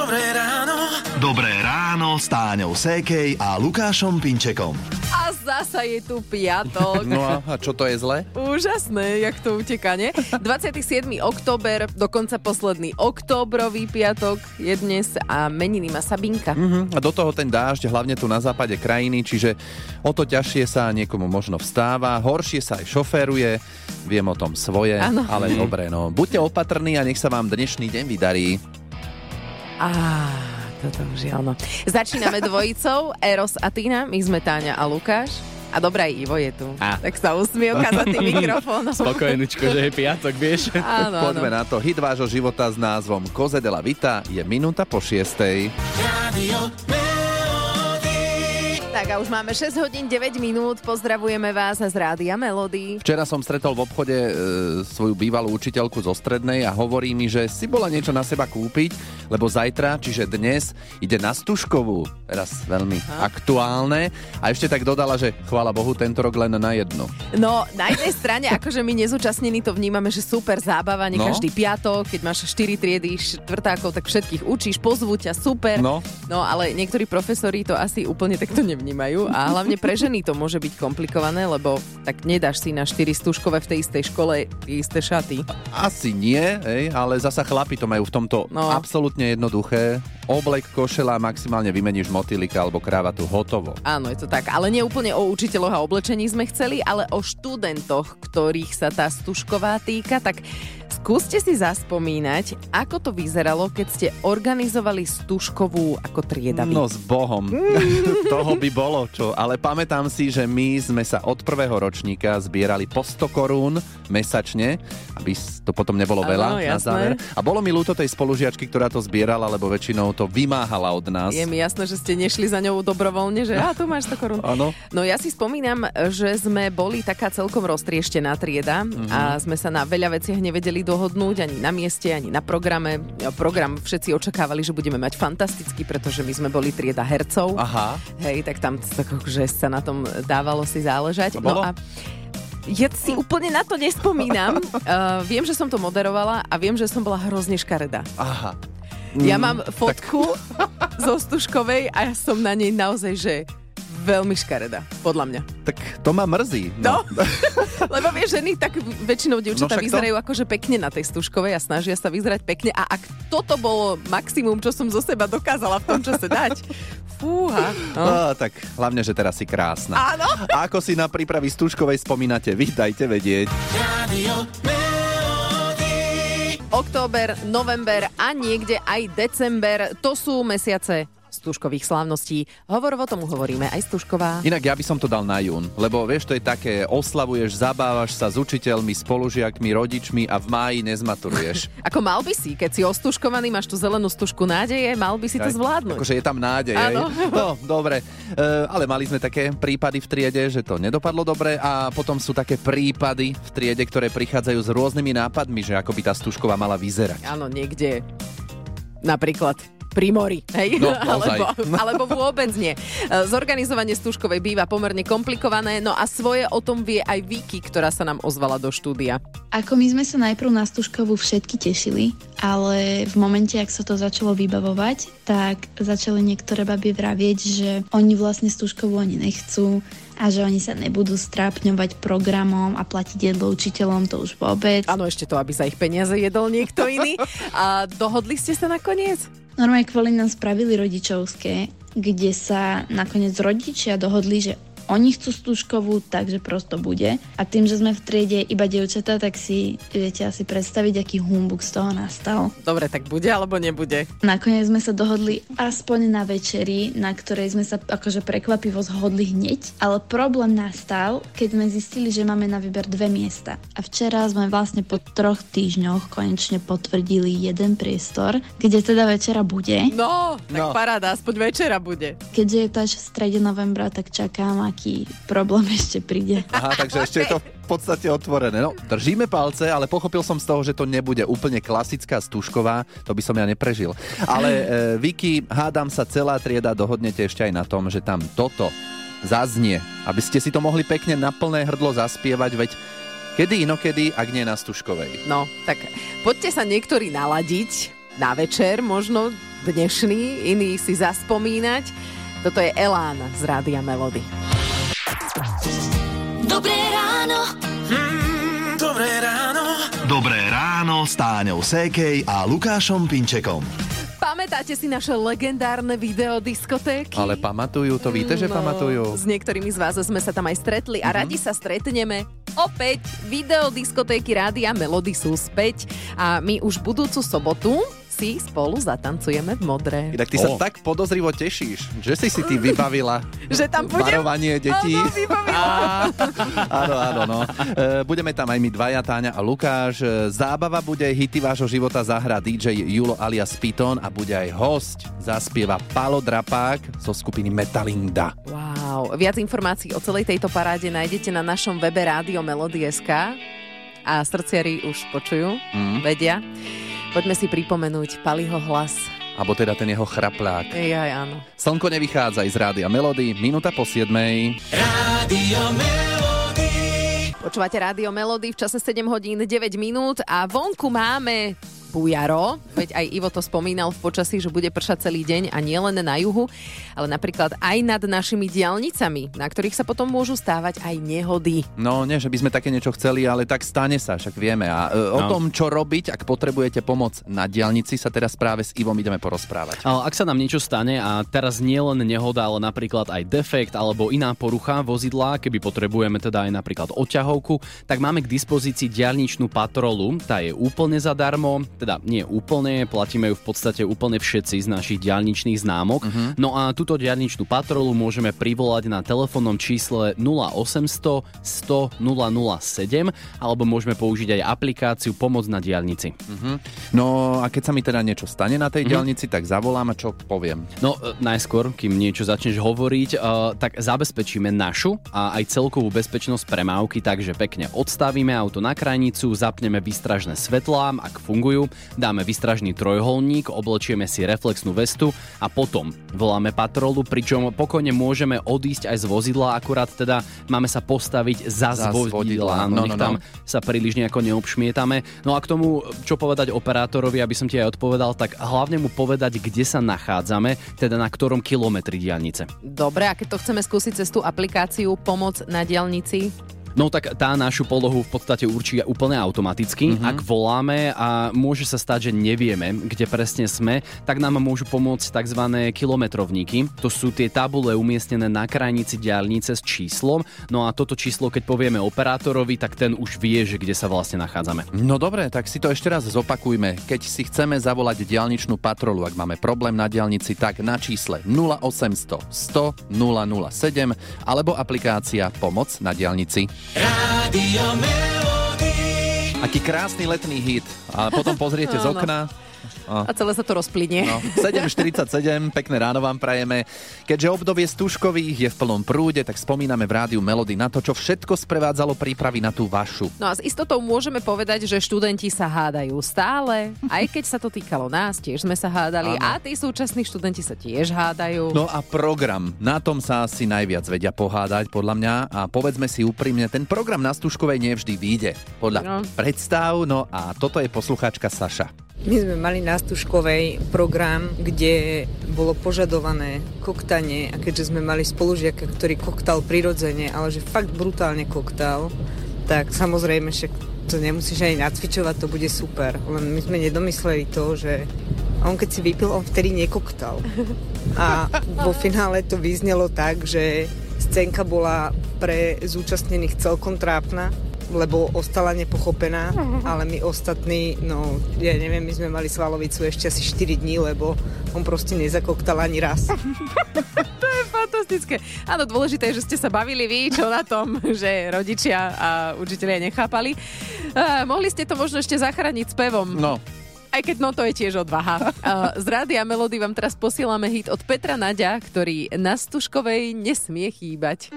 Dobré ráno. Dobré ráno s Táňou Sékej a Lukášom Pinčekom. A zasa je tu piatok. No a, a čo to je zle? Úžasné, jak to uteká, ne? 27. október, dokonca posledný októbrový piatok je dnes a meniny má Sabinka. Mhm, a do toho ten dážď, hlavne tu na západe krajiny, čiže o to ťažšie sa niekomu možno vstáva, horšie sa aj šoféruje, viem o tom svoje, Áno. ale dobre, no. Buďte opatrní a nech sa vám dnešný deň vydarí. Á, toto už je ono. Začíname dvojicou, Eros a Tina, my sme Táňa a Lukáš. A dobrá, Ivo je tu. Á. Tak sa usmievka za tým mikrofónom. Spokojničko, že je piatok, vieš? Áno, Poďme áno. na to. Hit vášho života s názvom Koze de la Vita je minúta po šiestej. Rádio Tak a už máme 6 hodín 9 minút. Pozdravujeme vás z Rádia Melody. Včera som stretol v obchode e, svoju bývalú učiteľku zo strednej a hovorí mi, že si bola niečo na seba kúpiť, lebo zajtra, čiže dnes, ide na Stužkovú. Teraz veľmi aktuálne. A ešte tak dodala, že chvála Bohu, tento rok len na jednu. No, na jednej strane, akože my nezúčastnení to vnímame, že super zábava, nie No. každý piatok, keď máš 4 triedy štvrtákov, tak všetkých učíš, pozvú ťa, super. No. no, ale niektorí profesori to asi úplne takto nevnímajú a hlavne pre ženy to môže byť komplikované, lebo tak nedáš si na 4 stužkové v tej istej škole isté šaty. Asi nie, hej, ale zasa chlapi to majú v tomto No. absolútne jednoduché. Oblek, košela, maximálne vymeníš motýlika alebo krávatu, hotovo. Áno, je to tak. Ale nie úplne o učiteľoch a oblečení sme chceli, ale o študentoch, ktorých sa tá stužková týka. Tak skúste si zaspomínať, ako to vyzeralo, keď ste organizovali stužkovú ako trieda. No s Bohom. Toho by bolo čo. Ale pamätám si, že my sme sa od prvého ročníka zbierali po 100 korún mesačne, aby to potom nebolo veľa na jasné. záver. A bolo mi ľúto tej spolužiačky, ktorá to zbierala, lebo väčšinou to vymáhala od nás. Je mi jasné, že ste nešli za ňou dobrovoľne, že a tu máš 100 korún. Áno. No ja si spomínam, že sme boli taká celkom roztrieštená trieda a sme sa na veľa veciach nevedeli dohodnúť ani na mieste, ani na programe. Program všetci očakávali, že budeme mať fantastický, pretože my sme boli trieda hercov. Aha. Hej, tak tam tak, že sa na tom dávalo si záležať. Bolo? No a ja si úplne na to nespomínam. Uh, viem, že som to moderovala a viem, že som bola hrozne škaredá. Aha. Ja mám fotku zo Stužkovej a ja som na nej naozaj, že veľmi škaredá, podľa mňa. Tak to ma mrzí. No, lebo vieš, ženy tak väčšinou dievčatá No však to- vyzerajú akože pekne na tej Stužkovej a snažia sa vyzerať pekne a ak toto bolo maximum, čo som zo seba dokázala v tom čase dať, fúha. No. Á, tak hlavne, že teraz si krásna. Áno. A ako si na prípravy Stužkovej spomínate, vy dajte vedieť. Rádio Október, november a niekde aj december, to sú mesiace stužkových slávností. Hovorovo tomu hovoríme aj Stužková. Inak ja by som to dal na jún, lebo vieš, to je také, oslavuješ, zabávaš sa s učiteľmi, spolužiakmi, rodičmi a v máji nezmaturuješ. Ako mal by si, keď si ostužkovaný, máš tú zelenú stužku nádeje, mal by si to Aj, zvládnuť. Akože je tam nádej. Áno. No, dobre. E, ale mali sme také prípady v triede, že to nedopadlo dobre a potom sú také prípady v triede, ktoré prichádzajú s rôznymi nápadmi, že ako by tá stužková mala vyzerať. Áno, niekde napríklad pri mori, hej? No, alebo, alebo vôbec nie. Zorganizovanie stužkovej býva pomerne komplikované, no a svoje o tom vie aj Viki, ktorá sa nám ozvala do štúdia. Ako my sme sa najprv na Stužkovú všetky tešili, ale v momente, ak sa to začalo vybavovať, tak začali niektoré baby vravieť, že oni vlastne Stužkovú ani nechcú a že oni sa nebudú strápňovať programom a platiť jedlo učiteľom, to už vôbec. Áno, ešte to, aby za ich peniaze jedol niekto iný. A dohodli ste sa nakoniec? Normálne kvôli nám spravili rodičovské, kde sa nakoniec rodičia dohodli, že oni chcú stúžkovú, takže prosto bude. A tým, že sme v triede iba dievčatá, tak si viete asi predstaviť, aký humbuk z toho nastal. Dobre, tak bude alebo nebude? Nakoniec sme sa dohodli aspoň na večeri, na ktorej sme sa akože prekvapivo zhodli hneď, ale problém nastal, keď sme zistili, že máme na výber dve miesta. A včera sme vlastne po troch týždňoch konečne potvrdili jeden priestor, kde teda večera bude. No, tak No. paráda, aspoň večera bude. Keďže je to až v strede novembra, tak čakám, aký problém ešte príde. Aha, takže ešte je to v podstate otvorené. No, držíme palce, ale pochopil som z toho, že to nebude úplne klasická stužková, to by som ja neprežil. Ale e, Vicky, hádam sa celá trieda, dohodnete ešte aj na tom, že tam toto zaznie, aby ste si to mohli pekne na plné hrdlo zaspievať, veď kedy inokedy, ak nie na stužkovej. No, tak poďte sa niektorí naladiť na večer, možno dnešný, iný si zaspomínať. Toto je Elán z Rádia Melody. Dobré ráno. Mm, dobré ráno. Dobré ráno s Táňou Sékej a Lukášom Pinčekom. Pamätáte si naše legendárne videodiskotéky? Ale pamatujú, to víte, že pamatujú? S niektorými z vás sme sa tam aj stretli a radi sa stretneme. Opäť videodiskotéky Rádia Melody sú späť a my už budúcu sobotu si spolu zatancujeme v modre. Inak ty sa O. tak podozrivo tešíš, že si si ty vybavila Že tam budem? varovanie detí. Áno, áno, no. E, budeme tam aj my dvaja, Táňa a Lukáš. E, Zábava bude hity vášho života zahra DJ Julo alias Piton a bude aj host. Zaspieva Palo Drapák zo skupiny Metalinda. Wow, viac informácií o celej tejto paráde nájdete na našom webe Rádio Melody.sk a srdciari už počujú, Mm. vedia. Poďme si pripomenúť Paliho hlas. Abo teda ten jeho chraplák. Jaj, áno. Slnko nevychádza z Rádia Melody, minúta po 7. Rádio Melody. Počúvate Rádio Melody v čase 7 hodín 9 minút a vonku máme bujaro, veď aj Ivo to spomínal v počasí, že bude pršať celý deň a nielen na juhu, ale napríklad aj nad našimi diálnicami, na ktorých sa potom môžu stávať aj nehody. No, nie, že by sme také niečo chceli, ale tak stane sa, však vieme. A e, o No. tom, čo robiť, ak potrebujete pomoc na diálnici, sa teraz práve s Ivom ideme porozprávať. Ale ak sa nám niečo stane a teraz nie len nehoda, ale napríklad aj defekt alebo iná porucha vozidla, keby potrebujeme teda aj napríklad odťahovku, tak máme k dispozícii diaľničnú patrolu. Tá je úplne zadarmo, teda nie úplne, platíme ju v podstate úplne všetci z našich diaľničných známok. No a túto diaľničnú patrolu môžeme privolať na telefónnom čísle 0800 100 007 alebo môžeme použiť aj aplikáciu Pomoc na diaľnici. No a keď sa mi teda niečo stane na tej diálnici, tak zavolám a čo poviem. No e, najskôr, kým niečo začneš hovoriť, e, tak zabezpečíme našu a aj celkovú bezpečnosť premávky, takže pekne odstavíme auto na krajnicu, zapneme výstražné svetlá, ak fungujú, dáme výstražný trojholník, oblečieme si reflexnú vestu a potom voláme patrolu, pričom pokojne môžeme odísť aj z vozidla, akurát teda máme sa postaviť za Zas vozidla, no, no, nech no, tam no. sa príliš nejako neobšmietame. No a k tomu, čo povedať operátorovi, aby som ti aj odpovedal, tak hlavne mu povedať, kde sa nachádzame, teda na ktorom kilometri diálnice. Dobre, a keď to chceme skúsiť cez tú aplikáciu Pomoc na dielnici, No tak tá našu polohu v podstate určí úplne automaticky. Mm-hmm. Ak voláme a môže sa stať, že nevieme, kde presne sme, tak nám môžu pomôcť tzv. kilometrovníky. To sú tie tabule umiestnené na krajnici diálnice s číslom. No a toto číslo, keď povieme operátorovi, tak ten už vie, že kde sa vlastne nachádzame. No dobre, tak si to ešte raz zopakujme. Keď si chceme zavolať diálničnú patrolu, ak máme problém na diálnici, tak na čísle 0800 100 007 alebo aplikácia Pomoc na diálnici. Rádio Melody. Aký krásny letný hit. A potom pozriete z okna. A celé sa to rozplynie. No, 7.47, pekné ráno vám prajeme. Keďže obdobie stužkových je v plnom prúde, tak spomíname v rádiu Melody na to, čo všetko sprevádzalo prípravy na tú vašu. No a s istotou môžeme povedať, že študenti sa hádajú stále, aj keď sa to týkalo nás, tiež sme sa hádali Áno. a tí súčasní študenti sa tiež hádajú. No a program, na tom sa asi najviac vedia pohádať, podľa mňa. A povedzme si úprimne, ten program na Stužkovej nevždy vyjde. Podľa No. predstav, no a toto je poslucháčka Saša. My sme mali na Stužkovej program, kde bolo požadované koktanie a keďže sme mali spolužiaka, ktorý koktal prirodzene, ale že fakt brutálne koktal, tak samozrejme však to nemusíš ani nacvičovať, to bude super. Len my sme nedomysleli to, že on keď si vypil, on vtedy nekoktal. A vo finále to vyznelo tak, že scénka bola pre zúčastnených celkom trápna, lebo ostala nepochopená, ale my ostatní, no ja neviem, my sme mali svalovicu ešte asi 4 dní, lebo on proste nezakoktal ani raz. Fantastické. Áno, dôležité je, že ste sa bavili vy, čo na tom, že rodičia a učitelia nechápali. Uh, mohli ste to možno ešte zachrániť s pevom. No, Aj keď no to je tiež odvaha. Uh, z Rádia Melody vám teraz posielame hit od Petra Naďa, ktorý na Stužkovej nesmie chýbať.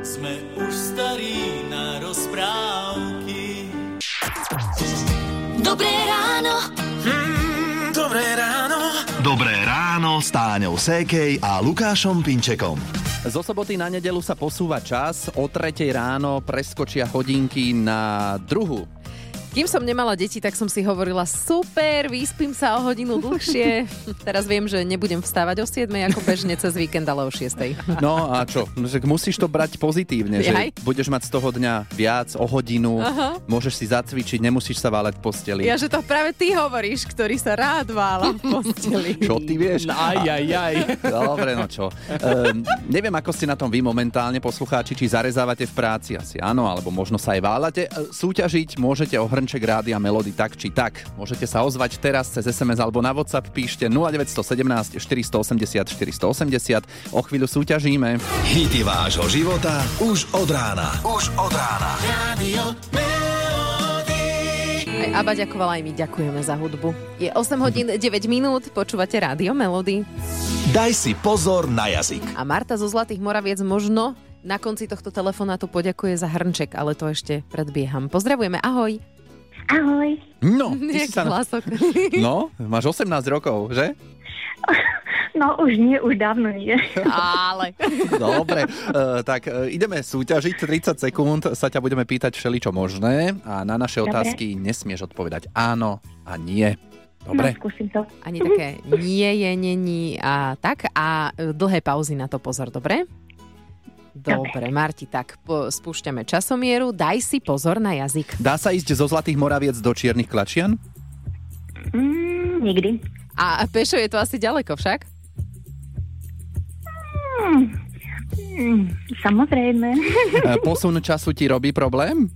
Sme už starí na rozprávky. Dobré ráno. Mm, dobré ráno. Dobré ráno s Táňou Sékej a Lukášom Pinčekom. Zo soboty na nedelu sa posúva čas, o tretej ráno preskočia hodinky na druhu. Kým som nemala deti, tak som si hovorila, super, vyspím sa o hodinu dlhšie. Teraz viem, že nebudem vstávať o 7 ako bežne cez víkend, ale o 6. No a čo? Že musíš to brať pozitívne, že Jaj. budeš mať z toho dňa viac, o hodinu, Aha. môžeš si zacvičiť, nemusíš sa váľať v posteli. Ja, že to práve ty hovoríš, ktorý sa rád vála v posteli. Čo ty vieš? Aj, aj, aj. Dobre, no čo. Um, neviem, ako ste na tom vy momentálne, poslucháči, či zarezávate v práci, asi áno, alebo možno sa aj váľate. E, Súťažiť môžete o hrnček rádia Melody tak či tak. Môžete sa ozvať teraz cez SMS alebo na WhatsApp, píšte 0917 480 480. O chvíľu súťažíme. Hity vášho života už od rána. Už od rána. Radio Aj Aba ďakovala, aj my ďakujeme za hudbu. Je 8 hodín 9 minút, počúvate Rádio Melody. Daj si pozor na jazyk. A Marta zo Zlatých Moraviec možno na konci tohto telefonátu poďakuje za hrnček, ale to ešte predbieham. Pozdravujeme, ahoj. Ahoj. No, ty si sa... No, máš 18 rokov, že? No už nie, už dávno nie. ale... Dobre, uh, tak uh, ideme súťažiť. 30 sekúnd sa ťa budeme pýtať všeličo možné a na naše Dobre. otázky nesmieš odpovedať áno a nie. Dobre? No, skúsim to. Ani také nie je, není a tak. A e, dlhé pauzy na to pozor, dobre? Dobre, Marti, tak po, spúšťame časomieru. Daj si pozor na jazyk. Dá sa ísť zo Zlatých Moraviec do Čiernych Klačian? Mm, nikdy. A pešo je to asi ďaleko však? Mm, samozrejme. E, Posun času ti robí problém?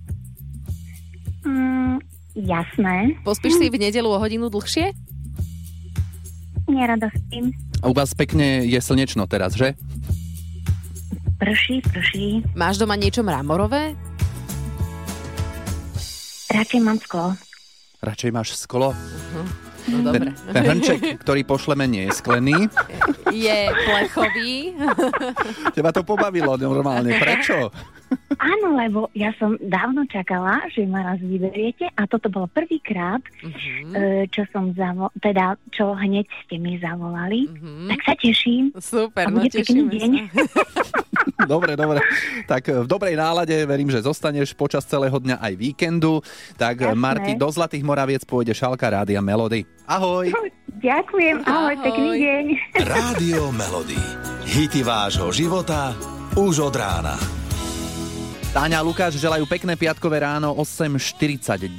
Mm, jasné. Pospíš si v nedelu o hodinu dlhšie? Nerada s tým. U vás pekne je slnečno teraz, že? Prší, prší. Máš doma niečo mramorové? Radšej mám sklo. Radšej máš sklo. No dobre. Ten, ten hrnček, ktorý pošleme, nie je sklený. Je plechový. Teba to pobavilo normálne. Prečo? Áno, lebo ja som dávno čakala, že ma raz vyberiete a toto bolo prvýkrát, e, čo som zavo- teda, čo hneď ste mi zavolali. Mhm. Tak sa teším. Super, A no bude pekný tešíme deň. sa. Dobre, dobre. Tak v dobrej nálade verím, že zostaneš počas celého dňa aj víkendu. Tak Jasné. Marti, do Zlatých Moraviec pôjde šalka Rádia Melody. Ahoj. Ďakujem, ahoj, Ahoj. pekný deň. Rádio Melody. Hity vášho života už od rána. Táňa a Lukáš želajú pekné piatkové ráno 8.49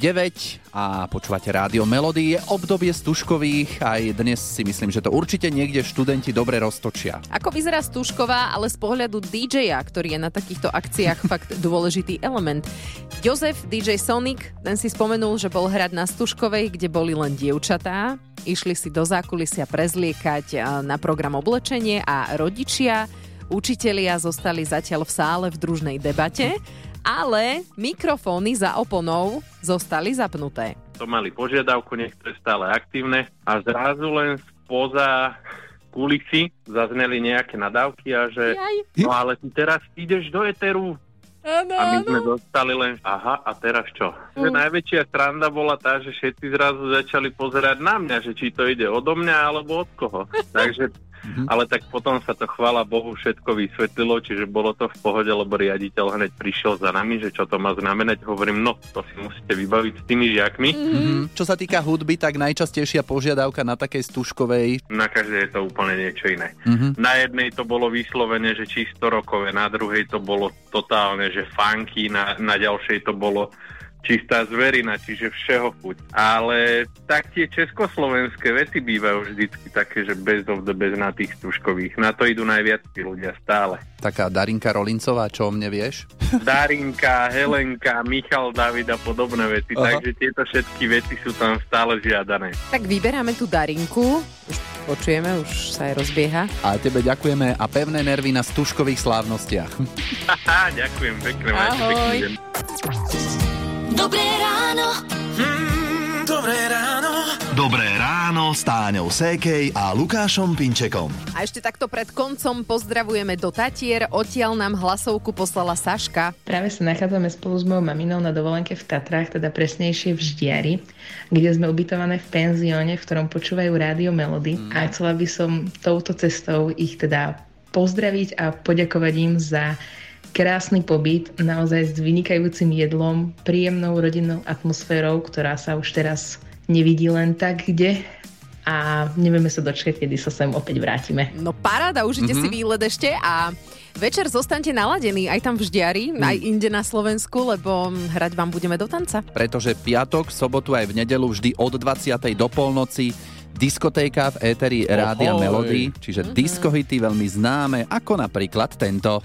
a počúvate rádio Melody. Je obdobie stužkových, aj dnes si myslím, že to určite niekde študenti dobre roztočia. Ako vyzerá Stužková, ale z pohľadu DJ-a, ktorý je na takýchto akciách fakt dôležitý element. Jozef, DJ Sonic, ten si spomenul, že bol hrať na Stužkovej, kde boli len dievčatá. Išli si do zákulisia prezliekať a, na program oblečenie a rodičia, učitelia zostali zatiaľ v sále v družnej debate, ale mikrofóny za oponou zostali zapnuté. to mali požiadavku, nech to je stále aktívne a zrazu len spoza kulisy zazneli nejaké nadávky a že Jaj. no ale ty teraz ideš do eteru Áno, a my sme dostali len aha a teraz čo? Že najväčšia stranda bola tá, že všetci zrazu začali pozerať na mňa, že či to ide odo mňa alebo od koho. Takže ale tak potom sa to chvála Bohu všetko vysvetlilo, čiže bolo to v pohode, lebo riaditeľ hneď prišiel za nami, že čo to má znamenať. Hovorím, no to si musíte vybaviť s tými žiakmi. Mm-hmm. Čo sa týka hudby, tak najčastejšia požiadavka na takej stužkovej. Na každej je to úplne niečo iné. Mm-hmm. Na jednej to bolo vyslovene, že čisto rokové, na druhej to bolo totálne, že funky, na, na ďalšej to bolo čistá zverina, čiže všeho chuť. Ale tak tie československé veci bývajú vždycky také, že best of the best na tých stužkových. Na to idú najviac tí ľudia stále. Taká Darinka Rolincová, čo o mne vieš? Darinka, Helenka, Michal David a podobné veci. Aha. Takže tieto všetky veci sú tam stále žiadané. Tak vyberáme tú Darinku. Už počujeme, už sa aj rozbieha. A tebe ďakujeme a pevné nervy na stužkových slávnostiach. Haha, ďakujem pekne. Ahoj. pekný deň. Dobré ráno. Mm, dobré ráno. Dobré ráno s Táňou Sékej a Lukášom Pinčekom. A ešte takto pred koncom pozdravujeme do Tatier. Odtiaľ nám hlasovku poslala Saška. Práve sa nachádzame spolu s mojou maminou na dovolenke v Tatrách, teda presnejšie v Ždiari, kde sme ubytované v penzióne, v ktorom počúvajú rádio Melody a chcela by som touto cestou ich teda pozdraviť a poďakovať im za krásny pobyt, naozaj s vynikajúcim jedlom, príjemnou rodinnou atmosférou, ktorá sa už teraz nevidí len tak kde a nevieme sa dočkať, kedy sa sem opäť vrátime. No paráda, užite mm-hmm. si výlet ešte a večer zostaňte naladení aj tam v Ždiari, mm. aj inde na Slovensku, lebo hrať vám budeme do tanca. Pretože piatok, sobotu aj v nedelu vždy od 20. do polnoci diskotéka v éteri Rádia Melody, čiže mm-hmm. diskohity veľmi známe, ako napríklad tento.